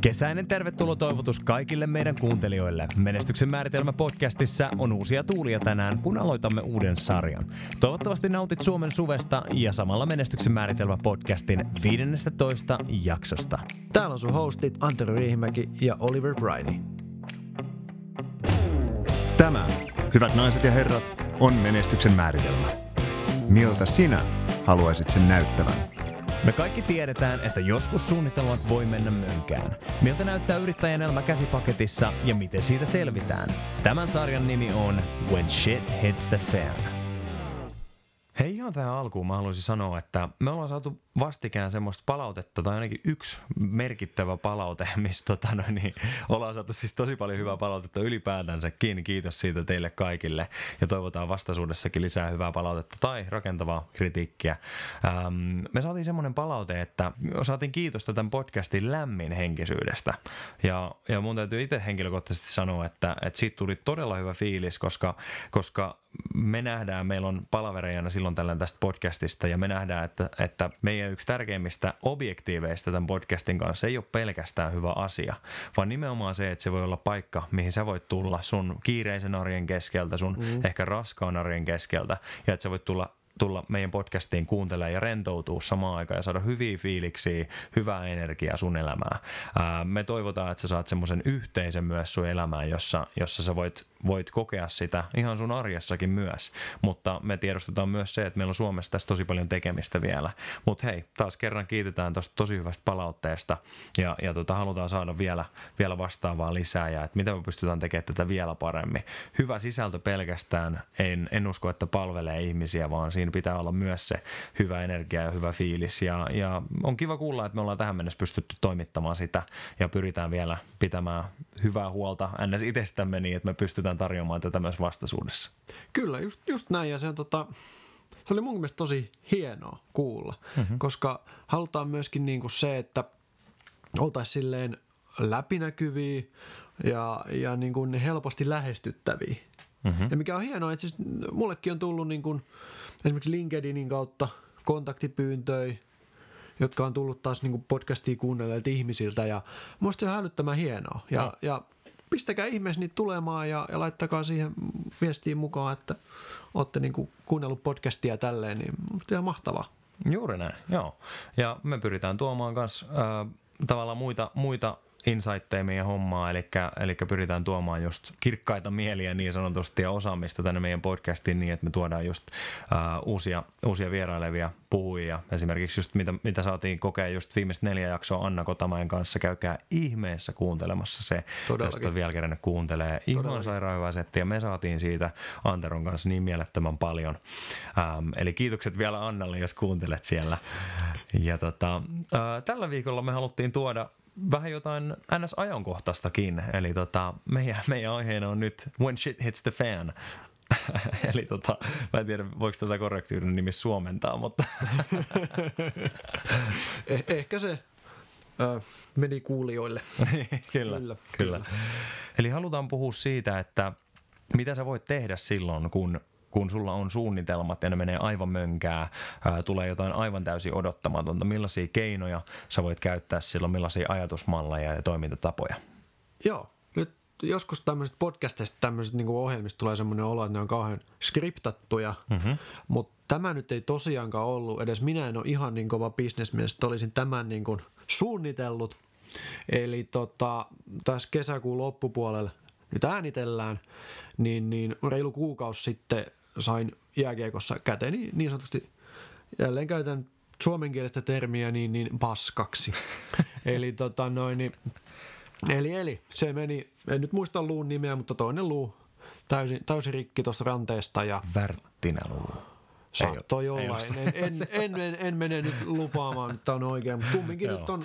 Kesäinen tervetuloa toivotus kaikille meidän kuuntelijoille. Menestyksen määritelmä podcastissa on uusia tuulia tänään, kun aloitamme uuden sarjan. Toivottavasti nautit Suomen suvesta ja samalla Menestyksen määritelmä podcastin 15 jaksosta. Täällä on sun hostit Antero Riihimäki ja Oliver Briney. Tämä, hyvät naiset ja herrat, on menestyksen määritelmä. Miltä sinä haluaisit sen näyttävän? Me kaikki tiedetään, että joskus suunnitelmat voi mennä mönkään. Miltä näyttää yrittäjän elämä käsipaketissa ja miten siitä selvitään? Tämän sarjan nimi on When Shit Hits the Fan. Hei ihan tähän alkuun mä haluaisin sanoa, että me ollaan saatu vastikään semmoista palautetta, tai ainakin yksi merkittävä palaute, missä tota noin, niin, ollaan saatu siis tosi paljon hyvää palautetta ylipäätänsäkin. Kiitos siitä teille kaikille ja toivotaan vastaisuudessakin lisää hyvää palautetta tai rakentavaa kritiikkiä. Ähm, me saatiin semmoinen palaute, että saatiin kiitosta tämän podcastin lämmin henkisyydestä ja, ja mun täytyy itse henkilökohtaisesti sanoa, että, että siitä tuli todella hyvä fiilis, koska, koska me nähdään, meillä on palavereina silloin tällä tästä podcastista ja me nähdään, että, että meidän yksi tärkeimmistä objektiiveista tämän podcastin kanssa ei ole pelkästään hyvä asia, vaan nimenomaan se, että se voi olla paikka, mihin sä voit tulla sun kiireisen arjen keskeltä, sun mm. ehkä raskaan arjen keskeltä ja että sä voit tulla tulla meidän podcastiin kuuntelemaan ja rentoutua samaan aikaan ja saada hyviä fiiliksiä, hyvää energiaa sun elämään. Ää, me toivotaan, että sä saat semmoisen yhteisön myös sun elämään, jossa, jossa sä voit voit kokea sitä ihan sun arjessakin myös, mutta me tiedostetaan myös se, että meillä on Suomessa tässä tosi paljon tekemistä vielä. Mutta hei, taas kerran kiitetään tuosta tosi hyvästä palautteesta ja, ja tota, halutaan saada vielä, vielä vastaavaa lisää ja että miten me pystytään tekemään tätä vielä paremmin. Hyvä sisältö pelkästään, en, en usko, että palvelee ihmisiä, vaan siinä pitää olla myös se hyvä energia ja hyvä fiilis ja, ja on kiva kuulla, että me ollaan tähän mennessä pystytty toimittamaan sitä ja pyritään vielä pitämään hyvää huolta ns. itsestämme niin, että me pystytään pystytään tarjoamaan tätä myös vastaisuudessa. Kyllä, just, just näin. Ja se, on, tota, se oli mun mielestä tosi hienoa kuulla, mm-hmm. koska halutaan myöskin niin kuin se, että oltaisiin silleen läpinäkyviä ja, ja niin kuin helposti lähestyttäviä. Mm-hmm. Ja mikä on hienoa, että siis mullekin on tullut niin kuin esimerkiksi LinkedInin kautta kontaktipyyntöjä, jotka on tullut taas niin podcastia kuunnelleilta ihmisiltä ja musta se on hälyttämään hienoa. Ja, no. ja pistäkää ihmeessä niitä tulemaan ja, ja laittakaa siihen viestiin mukaan, että olette niinku kuunnellut podcastia tälleen, niin ihan mahtavaa. Juuri näin, joo. Ja me pyritään tuomaan myös äh, tavallaan muita, muita insightteja meidän hommaa, eli, eli pyritään tuomaan just kirkkaita mieliä niin sanotusti ja osaamista tänne meidän podcastiin niin, että me tuodaan just uh, uusia, uusia vierailevia puhujia. Esimerkiksi just mitä, mitä saatiin kokea just viimeistä neljä jaksoa Anna Kotamäen kanssa. Käykää ihmeessä kuuntelemassa se, Todellakin. jos vielä kerran kuuntelee. Ihan sairaan hyvä setti ja me saatiin siitä Anteron kanssa niin mielettömän paljon. Um, eli kiitokset vielä Annalle, jos kuuntelet siellä. Ja tota, uh, tällä viikolla me haluttiin tuoda vähän jotain NS-ajankohtaistakin. Eli tota, meidän, meidän aiheena on nyt When Shit Hits the Fan. Eli tota, mä en tiedä, voiko tätä korrektiuden nimi suomentaa, mutta... eh, ehkä se äh, meni kuulijoille. kyllä, kyllä, kyllä. kyllä. Eli halutaan puhua siitä, että mitä sä voit tehdä silloin, kun kun sulla on suunnitelmat ja ne menee aivan mönkää, ää, tulee jotain aivan täysin odottamatonta, millaisia keinoja sä voit käyttää silloin, millaisia ajatusmalleja ja toimintatapoja? Joo, nyt joskus tämmöiset podcasteista, tämmöiset niin ohjelmista tulee semmoinen olo, että ne on kauhean skriptattuja, mm-hmm. mutta tämä nyt ei tosiaankaan ollut, edes minä en ole ihan niin kova bisnesmies, että olisin tämän niin kuin suunnitellut. Eli tota, tässä kesäkuun loppupuolella nyt äänitellään, niin, niin reilu kuukausi sitten sain jääkiekossa käteni niin sanotusti, jälleen käytän suomenkielistä termiä, niin, niin paskaksi. eli tota noin, niin, eli, eli se meni, en nyt muista luun nimeä, mutta toinen luu täysin, täysin rikki tuosta ranteesta. Ja, Saattoi olla. En, en, en, en, en mene nyt lupaamaan, että on oikein. Mutta kumminkin nyt on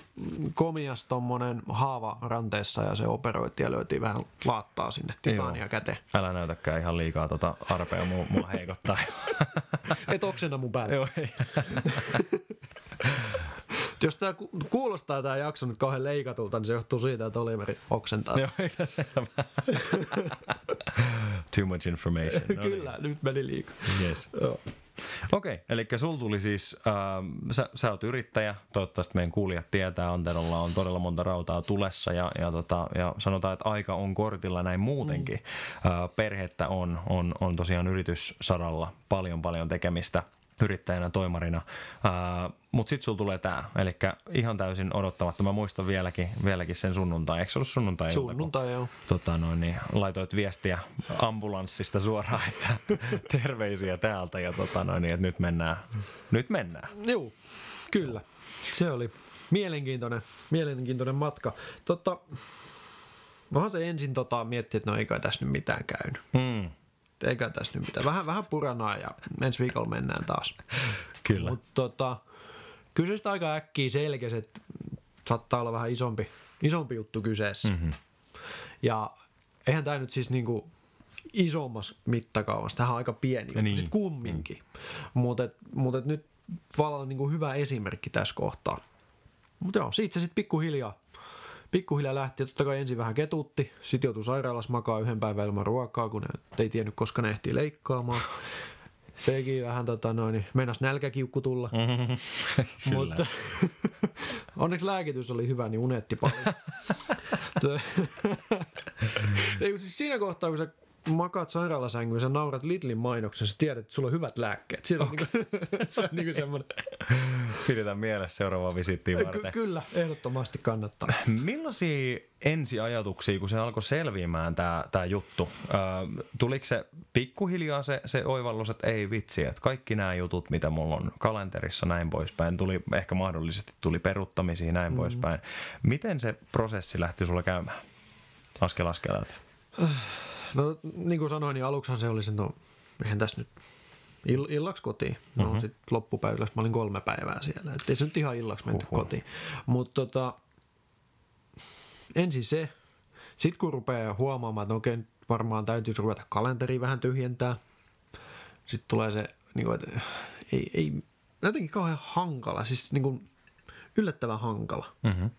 komias tuommoinen haava ranteessa ja se operoitiin ja löytiin vähän laattaa sinne titania käteen. Älä näytäkään ihan liikaa tota arpea, mua, mua heikottaa. Et oksena mun päälle. Joo, ei. Jos tämä kuulostaa tämä jakso nyt kauhean leikatulta, niin se johtuu siitä, että Oliveri oksentaa. Joo, selvä. Too much information. No Kyllä, niin. nyt meni liikaa. Yes. Joo. Okei, eli sul tuli siis, äh, sä, sä oot yrittäjä, toivottavasti meidän kuulijat tietää, Anterolla on todella monta rautaa tulessa ja, ja, tota, ja sanotaan, että aika on kortilla näin muutenkin. Mm. Äh, perhettä on, on, on tosiaan yrityssaralla paljon paljon tekemistä yrittäjänä, toimarina. Mutta sitten sulla tulee tämä, eli ihan täysin odottamatta. Mä muistan vieläkin, vieläkin sen sunnuntai. Eikö se ollut sunnuntai? Sunnuntai, joo. Tota, noin, niin, laitoit viestiä ambulanssista suoraan, että terveisiä täältä ja tota, noin, niin, että nyt mennään. Nyt mennään. Joo, kyllä. Se oli mielenkiintoinen, mielenkiintoinen matka. Totta, Vähän se ensin tota, miettiä, että no ei kai tässä nyt mitään käynyt. Hmm. Eikä tässä nyt mitään. Vähän, vähän puranaa ja ensi viikolla mennään taas. Kyllä. Mutta tota, kyllä se aika äkkiä selkeästi, että saattaa olla vähän isompi, isompi juttu kyseessä. Mm-hmm. Ja eihän tämä nyt siis niinku isommassa mittakaavassa, tähän on aika pieni, Ja niin. niin. kumminkin. Mm. Mutta mut et nyt vallan niinku hyvä esimerkki tässä kohtaa. Mutta joo, siitä se sitten pikkuhiljaa, pikkuhiljaa lähti. Ja totta kai ensin vähän ketutti, sitten joutui sairaalassa makaa yhden päivän ilman ruokaa, kun ne ei tiennyt, koska ne ehtii leikkaamaan. Sekin vähän tota noin, meinas nälkäkiukku tulla. Mm-hmm. Mutta onneksi lääkitys oli hyvä, niin unetti paljon. Ei, siis siinä kohtaa, kun sä makaat sairaalasängyyn, sä naurat Lidlin mainoksen, sä tiedät, että sulla on hyvät lääkkeet. Siinä on, niinku, se on niinku semmoinen. Pidetään mielessä seuraavaa visittiä varten. Ky- kyllä, ehdottomasti kannattaa. Millaisia ensiajatuksia, kun se alkoi selviämään tämä tää juttu? Ö, tuliko se pikkuhiljaa se, se oivallus, että ei vitsi, että kaikki nämä jutut, mitä mulla on kalenterissa näin poispäin, tuli ehkä mahdollisesti tuli peruttamisia näin mm. poispäin. Miten se prosessi lähti sulle käymään? Askel askeleelta. No niin kuin sanoin, niin aluksihan se oli se, no eihän tässä nyt ill- illaksi kotiin. No mm-hmm. sitten loppupäivällä mä olin kolme päivää siellä. Että ei se nyt ihan illaksi menty Huhhuh. kotiin. Mutta tota, ensin se. Sitten kun rupeaa huomaamaan, että no okei, varmaan täytyisi ruveta kalenteri vähän tyhjentää. Sitten tulee se, niin kuin, että ei, ei, jotenkin kauhean hankala, siis niin kuin yllättävän hankala Mm-hmm.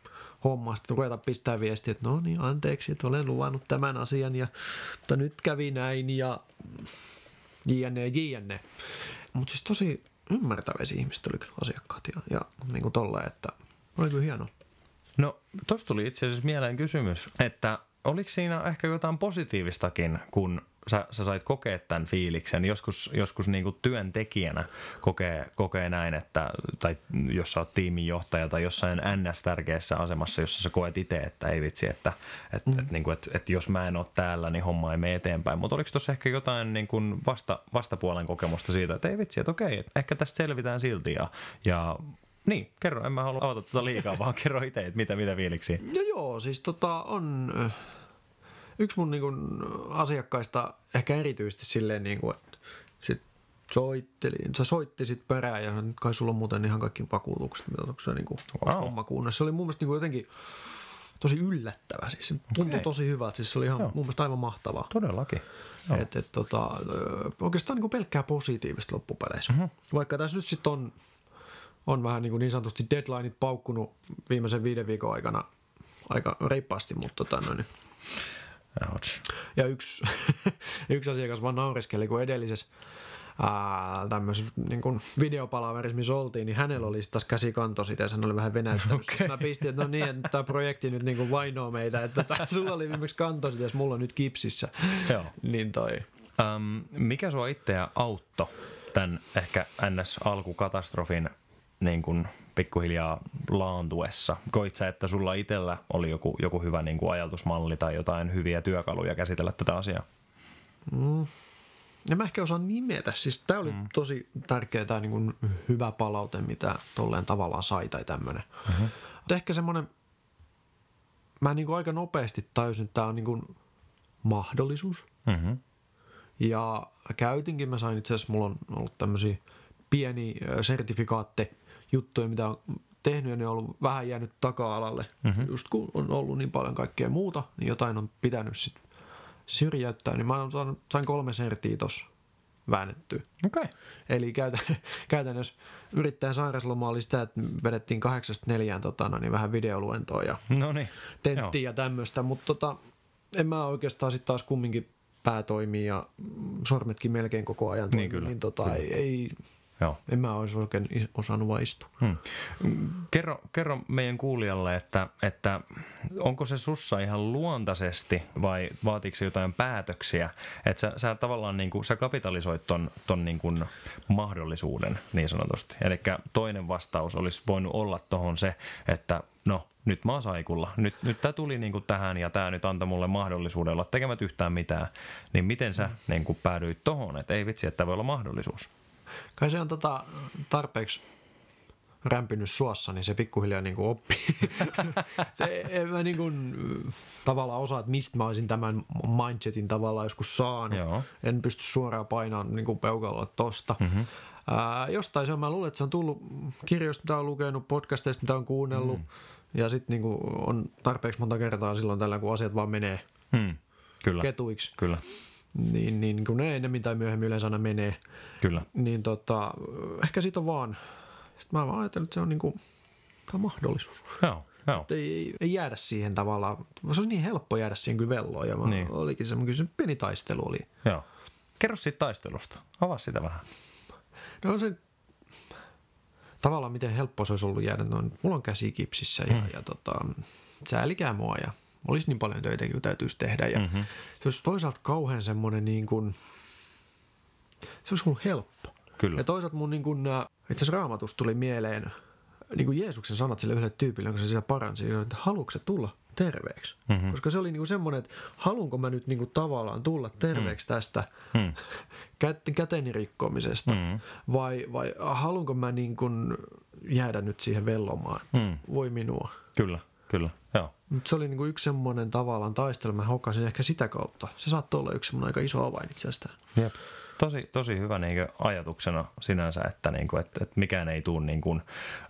Homma. Sitten ruveta pistää viestiä, että no niin, anteeksi, että olen luvannut tämän asian, ja, mutta nyt kävi näin, ja jne, jne. Mutta siis tosi ymmärtäväisiä ihmiset oli kyllä asiakkaat, ja, ja niin kuin tolleen, että oli kyllä hienoa. No, tuossa tuli itse asiassa mieleen kysymys, että oliko siinä ehkä jotain positiivistakin, kun sä, sä sait kokea tämän fiiliksen? Joskus, joskus niin kuin työntekijänä kokee, kokee näin, että, tai jos sä oot tiiminjohtaja tai jossain NS-tärkeässä asemassa, jossa sä koet itse, että ei vitsi, että et, mm. et, niin kuin, et, et jos mä en ole täällä, niin homma ei mene eteenpäin. Mutta oliko tuossa ehkä jotain niin kuin vasta, vastapuolen kokemusta siitä, että ei vitsi, että okei, että ehkä tästä selvitään silti ja, ja niin, kerro, en mä halua avata tuota liikaa, vaan kerro itse, että mitä, mitä fiiliksiä. No joo, siis tota on yksi mun niin kuin, asiakkaista ehkä erityisesti silleen, niin kuin, että sit soitteli, se soitti sit perään ja että kai sulla on muuten ihan kaikki vakuutukset, mitä onko se niin kuin, Wow. homma kunnossa. Se oli mun mielestä niin kuin jotenkin tosi yllättävä, siis se tuntui Okei. tosi hyvältä, siis se oli ihan Joo. mun mielestä aivan mahtavaa. Todellakin. Joo. Et, et, tota, oikeastaan niin kuin pelkkää positiivista loppupeleissä. Mm-hmm. Vaikka tässä nyt sitten on, on vähän niin, kuin niin sanotusti deadlineit paukkunut viimeisen viiden viikon aikana aika reippaasti, mutta tota, no, niin. Ouch. ja yksi, yksi asiakas vaan naureskeli, kun edellisessä ää, tämmöisessä niin kuin videopalaverissa, missä oltiin, niin hänellä oli taas käsikanto sitä ja hän oli vähän venäyttänyt. Okay. Mä pistin, että no niin, että tämä projekti nyt niin kuin vainoo meitä, että tää, sulla oli viimeksi kanto sitä ja mulla on nyt kipsissä. Joo. Niin toi. Um, mikä sua itseä auttoi tämän ehkä NS-alkukatastrofin niin kuin pikkuhiljaa laantuessa? Koit sä, että sulla itsellä oli joku, joku hyvä niin kuin ajatusmalli tai jotain hyviä työkaluja käsitellä tätä asiaa? En mä ehkä osaa nimetä. Siis tää oli mm. tosi tärkeä tää niin kuin hyvä palaute, mitä tolleen tavallaan sai tai tämmönen. Mm-hmm. Mutta ehkä semmonen, mä niin kuin aika nopeasti tajusin, että tää on niin kuin mahdollisuus. Mm-hmm. Ja käytinkin, mä sain itse asiassa, mulla on ollut tämmöisiä pieni sertifikaatti juttuja, mitä on tehnyt ja ne on ollut vähän jäänyt taka-alalle. Mm-hmm. Just kun on ollut niin paljon kaikkea muuta, niin jotain on pitänyt sit syrjäyttää, niin mä oon saanut, sain kolme sertiä tossa väännettyä. Okei. Okay. Eli käytä, käytännössä yrittäjän sairausloma oli sitä, että vedettiin kahdeksasta neljään tota, no, niin vähän videoluentoa ja No niin. tenttiä ja tämmöistä, mutta tota, en mä oikeastaan sitten taas kumminkin pää toimii ja sormetkin melkein koko ajan toimii, Niin, kyllä, niin tota, kyllä. Ei, ei, Joo. en mä olisi oikein osannut vaan istua. Hmm. Kerro, kerro meidän kuulijalle, että, että onko se sussa ihan luontaisesti vai vaatiiko se jotain päätöksiä? Että sä, sä tavallaan niin kuin, sä kapitalisoit ton, ton niin kuin mahdollisuuden niin sanotusti. Eli toinen vastaus olisi voinut olla tohon se, että no nyt mä oon saikulla. Nyt, nyt tämä tuli niin kuin tähän ja tämä nyt antoi mulle mahdollisuuden olla tekemät yhtään mitään. Niin miten sä niin kuin päädyit tohon, että ei vitsi, että tämä voi olla mahdollisuus? Kai se on tota, tarpeeksi rämpinyt suossa, niin se pikkuhiljaa niin kuin oppii. En mä niin kuin, tavallaan osaa, että mistä mä olisin tämän mindsetin tavallaan joskus saanut. Joo. En pysty suoraan painamaan niin kuin peukalolla tosta. Mm-hmm. Ää, jostain se on, mä luulen, että se on tullut kirjoista, mitä on lukenut, podcasteista, mitä on kuunnellut. Mm. Ja sitten niin on tarpeeksi monta kertaa silloin tällä, kun asiat vaan menee Hmm. Kyllä. ketuiksi. Kyllä. Niin, niin kun ne ennemmin tai myöhemmin yleensä aina menee Kyllä. niin tota, ehkä siitä on vaan, sitten mä vaan ajattelin, että se on niinku, tämä on mahdollisuus. Joo, joo. Ei, ei, jäädä siihen tavallaan, se on niin helppo jäädä siihen kyllä velloon ja Niin. niin. olikin se, se pieni taistelu oli. Joo. Kerro siitä taistelusta. Avaa sitä vähän. No se, tavallaan miten helppo se olisi ollut jäädä noin, mulla on käsi kipsissä ja, mm. ja tota, säälikää mua ja olisi niin paljon töitä, kun täytyisi tehdä ja mm-hmm. se olisi toisaalta kauhean semmoinen niin kuin, se olisi ollut helppo. Kyllä. Ja toisaalta mun niin kuin, äh, itse asiassa raamatus tuli mieleen niin kuin Jeesuksen sanat sille yhdelle tyypille, kun se sitä paransi, niin että haluatko tulla terveeksi? Mm-hmm. Koska se oli niin kuin semmoinen, että haluanko mä nyt niin kuin tavallaan tulla terveeksi mm. tästä Mm. kä- käteni rikkomisesta Mm. vai, vai haluanko mä niin kuin jäädä nyt siihen vellomaan? Mm. Voi minua. Kyllä, kyllä. Joo. Mutta se oli niin kuin yksi semmoinen tavallaan taistelu, mä hokasin ehkä sitä kautta. Se saattoi olla yksi semmoinen aika iso avain itse asiassa. Jep. Tosi, tosi hyvä niin ajatuksena sinänsä, että, niin kuin, että, että mikään ei tule niin, kuin,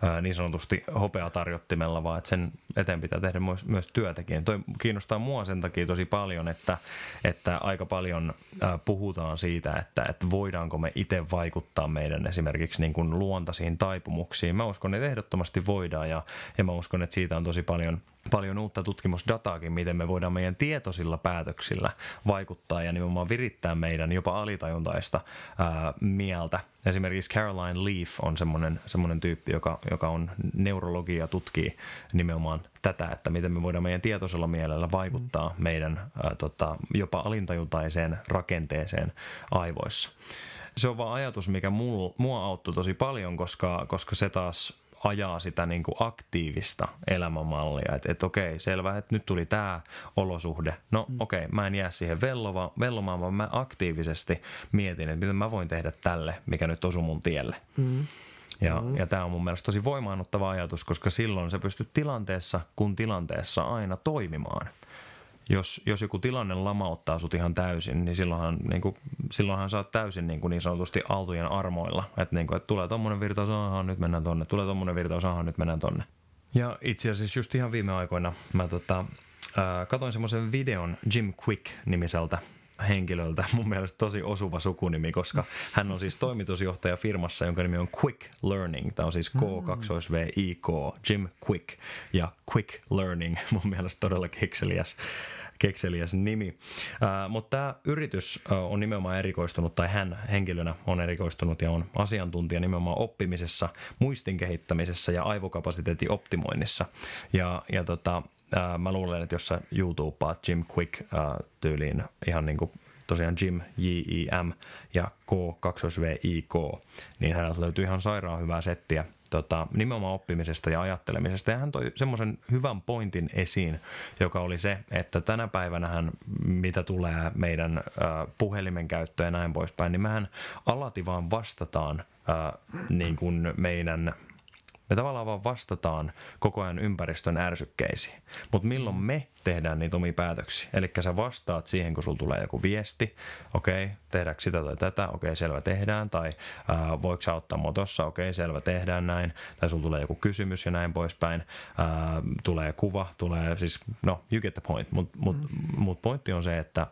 ää, niin sanotusti hopeatarjottimella, vaan että sen eteen pitää tehdä myös, myös työtäkin. Toi kiinnostaa mua sen takia tosi paljon, että, että aika paljon ää, puhutaan siitä, että, että voidaanko me itse vaikuttaa meidän esimerkiksi niin kuin luontaisiin taipumuksiin. Mä uskon, että ehdottomasti voidaan ja, ja mä uskon, että siitä on tosi paljon paljon uutta tutkimusdataakin, miten me voidaan meidän tietoisilla päätöksillä vaikuttaa ja nimenomaan virittää meidän jopa alitajuntaista ää, mieltä. Esimerkiksi Caroline Leaf on semmoinen, semmoinen tyyppi, joka, joka on neurologia, tutkii nimenomaan tätä, että miten me voidaan meidän tietoisella mielellä vaikuttaa meidän ää, tota, jopa alintajuntaiseen rakenteeseen aivoissa. Se on vaan ajatus, mikä mul, mua auttoi tosi paljon, koska, koska se taas ajaa sitä niin kuin aktiivista elämänmallia. Että et okei, selvä, että nyt tuli tämä olosuhde. No mm. okei, mä en jää siihen vellova, vellomaan, vaan mä aktiivisesti mietin, että miten mä voin tehdä tälle, mikä nyt osuu mun tielle. Mm. Ja, mm. ja tämä on mun mielestä tosi voimaannuttava ajatus, koska silloin sä pystyt tilanteessa kun tilanteessa aina toimimaan. Jos, jos joku tilanne lamauttaa sut ihan täysin, niin silloinhan, niin kuin, silloinhan sä oot täysin niin, kuin niin sanotusti aaltojen armoilla. Että niin että tulee tommonen virtaus, aha, nyt mennään tonne. Tulee tommonen virtaus, aha, nyt mennään tonne. Ja itse asiassa just ihan viime aikoina mä tota, ää, katoin semmoisen videon Jim Quick-nimiseltä henkilöltä. Mun mielestä tosi osuva sukunimi, koska hän on siis toimitusjohtaja firmassa, jonka nimi on Quick Learning. Tämä on siis K2VIK, Jim Quick ja Quick Learning. Mun mielestä todella kekseliäs kekseliäs nimi. Uh, mutta tämä yritys on nimenomaan erikoistunut, tai hän henkilönä on erikoistunut ja on asiantuntija nimenomaan oppimisessa, muistin kehittämisessä ja aivokapasiteetin optimoinnissa. Ja, ja tota, uh, mä luulen, että jos sä YouTubeaat Jim Quick uh, tyyliin ihan niin kuin tosiaan Jim, J-I-M ja K-V-I-K, niin häneltä löytyy ihan sairaan hyvää settiä tota, nimenomaan oppimisesta ja ajattelemisesta. Ja hän toi semmoisen hyvän pointin esiin, joka oli se, että tänä päivänähän, mitä tulee meidän äh, puhelimen käyttöön ja näin poispäin, niin mehän alati vaan vastataan äh, niin kuin meidän me tavallaan vaan vastataan koko ajan ympäristön ärsykkeisiin. Mutta milloin me tehdään niitä omia päätöksiä? Eli sä vastaat siihen, kun sulla tulee joku viesti, okei, okay, tehdäänkö sitä tai tätä, okei, okay, selvä, tehdään, tai ää, voiko sä auttaa mua tossa, okei, okay, selvä, tehdään näin, tai sulla tulee joku kysymys ja näin poispäin, ää, tulee kuva, tulee siis, no, you get the point, mutta mut, mut pointti on se, että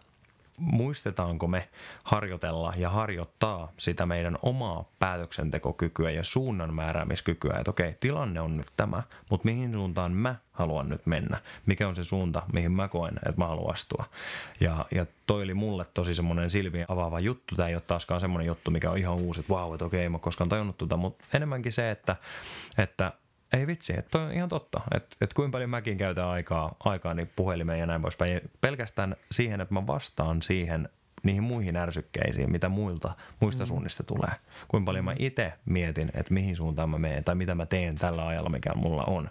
muistetaanko me harjoitella ja harjoittaa sitä meidän omaa päätöksentekokykyä ja suunnan määräämiskykyä, että okei, tilanne on nyt tämä, mutta mihin suuntaan mä haluan nyt mennä, mikä on se suunta, mihin mä koen, että mä haluan astua. Ja, ja toi oli mulle tosi semmoinen silmiä avaava juttu, tämä ei ole taaskaan semmoinen juttu, mikä on ihan uusi, että vau, että okei, mä koskaan tajunnut tuota, mutta enemmänkin se, että, että ei vitsi, että on ihan totta, että, että kuinka paljon mäkin käytän aikaa, aikaa niin puhelimeen ja näin poispäin. Pelkästään siihen, että mä vastaan siihen niihin muihin ärsykkeisiin, mitä muilta, muista mm. suunnista tulee. Kuinka paljon mä itse mietin, että mihin suuntaan mä menen tai mitä mä teen tällä ajalla, mikä mulla on.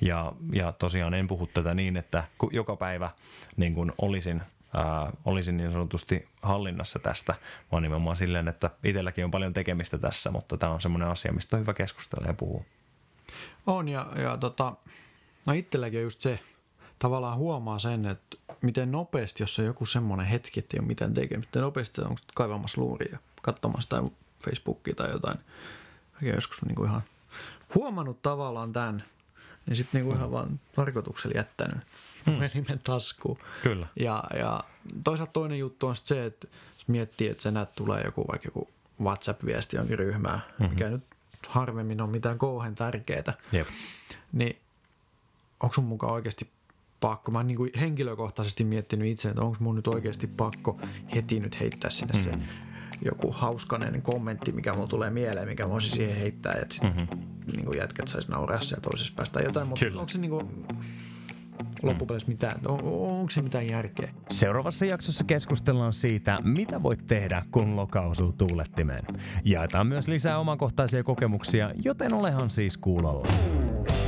Ja, ja tosiaan en puhu tätä niin, että joka päivä niin kun olisin ää, olisin niin sanotusti hallinnassa tästä, vaan nimenomaan silleen, että itselläkin on paljon tekemistä tässä, mutta tämä on semmoinen asia, mistä on hyvä keskustella ja puhua. On ja, ja tota, no itselläkin on just se, tavallaan huomaa sen, että miten nopeasti, jos on joku semmoinen hetki, että ei ole mitään tekemistä, miten nopeasti on kaivamassa luuria, katsomassa tai Facebookia tai jotain. Oikein joskus niin kuin ihan huomannut tavallaan tämän, niin sitten niin kuin ihan vaan tarkoituksella jättänyt hmm. puhelimen taskuun. Kyllä. Ja, ja toisaalta toinen juttu on se, että jos miettii, että se näet tulee joku vaikka joku WhatsApp-viesti jonkin ryhmään, mm-hmm. mikä nyt harvemmin on mitään kauhean tärkeää, Jep. niin onko sun mukaan oikeasti pakko? Mä oon niin henkilökohtaisesti miettinyt itse, että onko mun nyt oikeasti pakko heti nyt heittää sinne mm-hmm. se joku hauskanen kommentti, mikä mulla tulee mieleen, mikä mä voisin siihen heittää, että sit, mm-hmm. niin kuin jätkät saisi nauraa siellä toisessa päästä tai jotain, mutta onko se niin kuin, loppupeleissä mitään, on, onko se mitään järkeä? Seuraavassa jaksossa keskustellaan siitä, mitä voit tehdä, kun loka osuu tuulettimeen. Jaetaan myös lisää omakohtaisia kokemuksia, joten olehan siis kuulolla.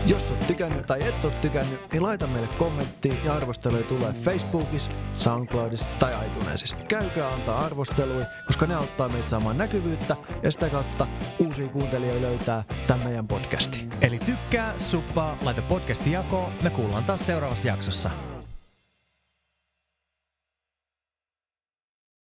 Jos oot tykännyt tai et ole tykännyt, niin laita meille kommentti ja arvosteluja tulee Facebookissa, Soundcloudissa tai iTunesissa. Käykää antaa arvosteluja, koska ne auttaa meitä saamaan näkyvyyttä ja sitä kautta uusia kuuntelijoita löytää tämän meidän podcastin. Eli tykkää, suppaa, laita podcasti jakoon. Me kuullaan taas seuraavassa jaksossa.